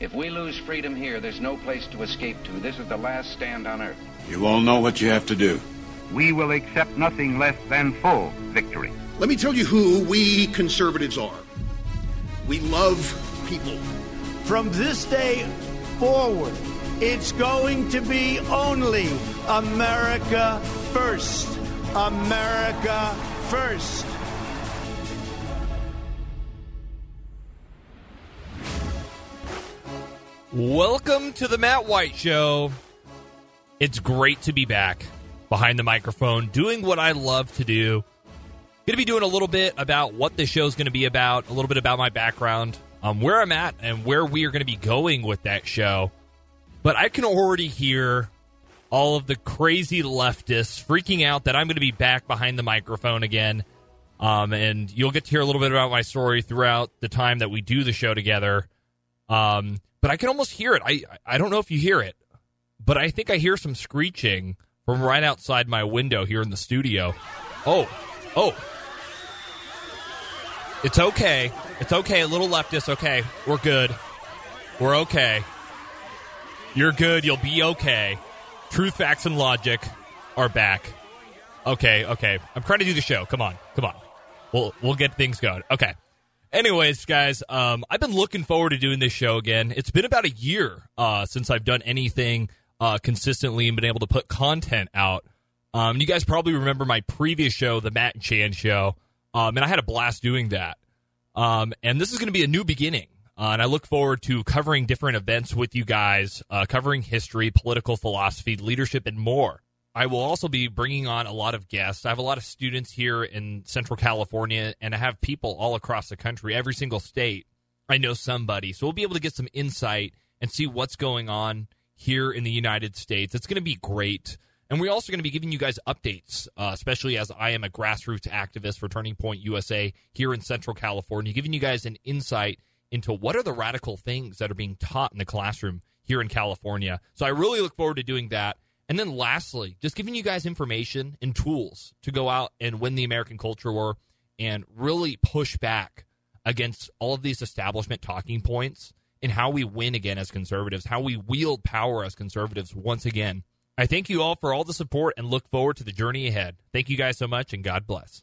If we lose freedom here, there's no place to escape to. This is the last stand on earth. You all know what you have to do. We will accept nothing less than full victory. Let me tell you who we conservatives are. We love people. From this day forward, it's going to be only America first. America first. Welcome to the Matt White Show. It's great to be back behind the microphone doing what I love to do. Going to be doing a little bit about what this show is going to be about, a little bit about my background, um, where I'm at, and where we are going to be going with that show. But I can already hear all of the crazy leftists freaking out that I'm going to be back behind the microphone again. Um, and you'll get to hear a little bit about my story throughout the time that we do the show together. Um, but I can almost hear it. I I don't know if you hear it, but I think I hear some screeching from right outside my window here in the studio. Oh, oh. It's okay. It's okay. A little leftist. Okay. We're good. We're okay. You're good. You'll be okay. Truth, facts, and logic are back. Okay, okay. I'm trying to do the show. Come on. Come on. We'll we'll get things going. Okay. Anyways, guys, um, I've been looking forward to doing this show again. It's been about a year uh, since I've done anything uh, consistently and been able to put content out. Um, you guys probably remember my previous show, the Matt and Chan Show, um, and I had a blast doing that. Um, and this is going to be a new beginning, uh, and I look forward to covering different events with you guys, uh, covering history, political philosophy, leadership, and more. I will also be bringing on a lot of guests. I have a lot of students here in Central California, and I have people all across the country, every single state. I know somebody. So we'll be able to get some insight and see what's going on here in the United States. It's going to be great. And we're also going to be giving you guys updates, uh, especially as I am a grassroots activist for Turning Point USA here in Central California, giving you guys an insight into what are the radical things that are being taught in the classroom here in California. So I really look forward to doing that. And then lastly, just giving you guys information and tools to go out and win the American culture war and really push back against all of these establishment talking points and how we win again as conservatives, how we wield power as conservatives once again. I thank you all for all the support and look forward to the journey ahead. Thank you guys so much and God bless.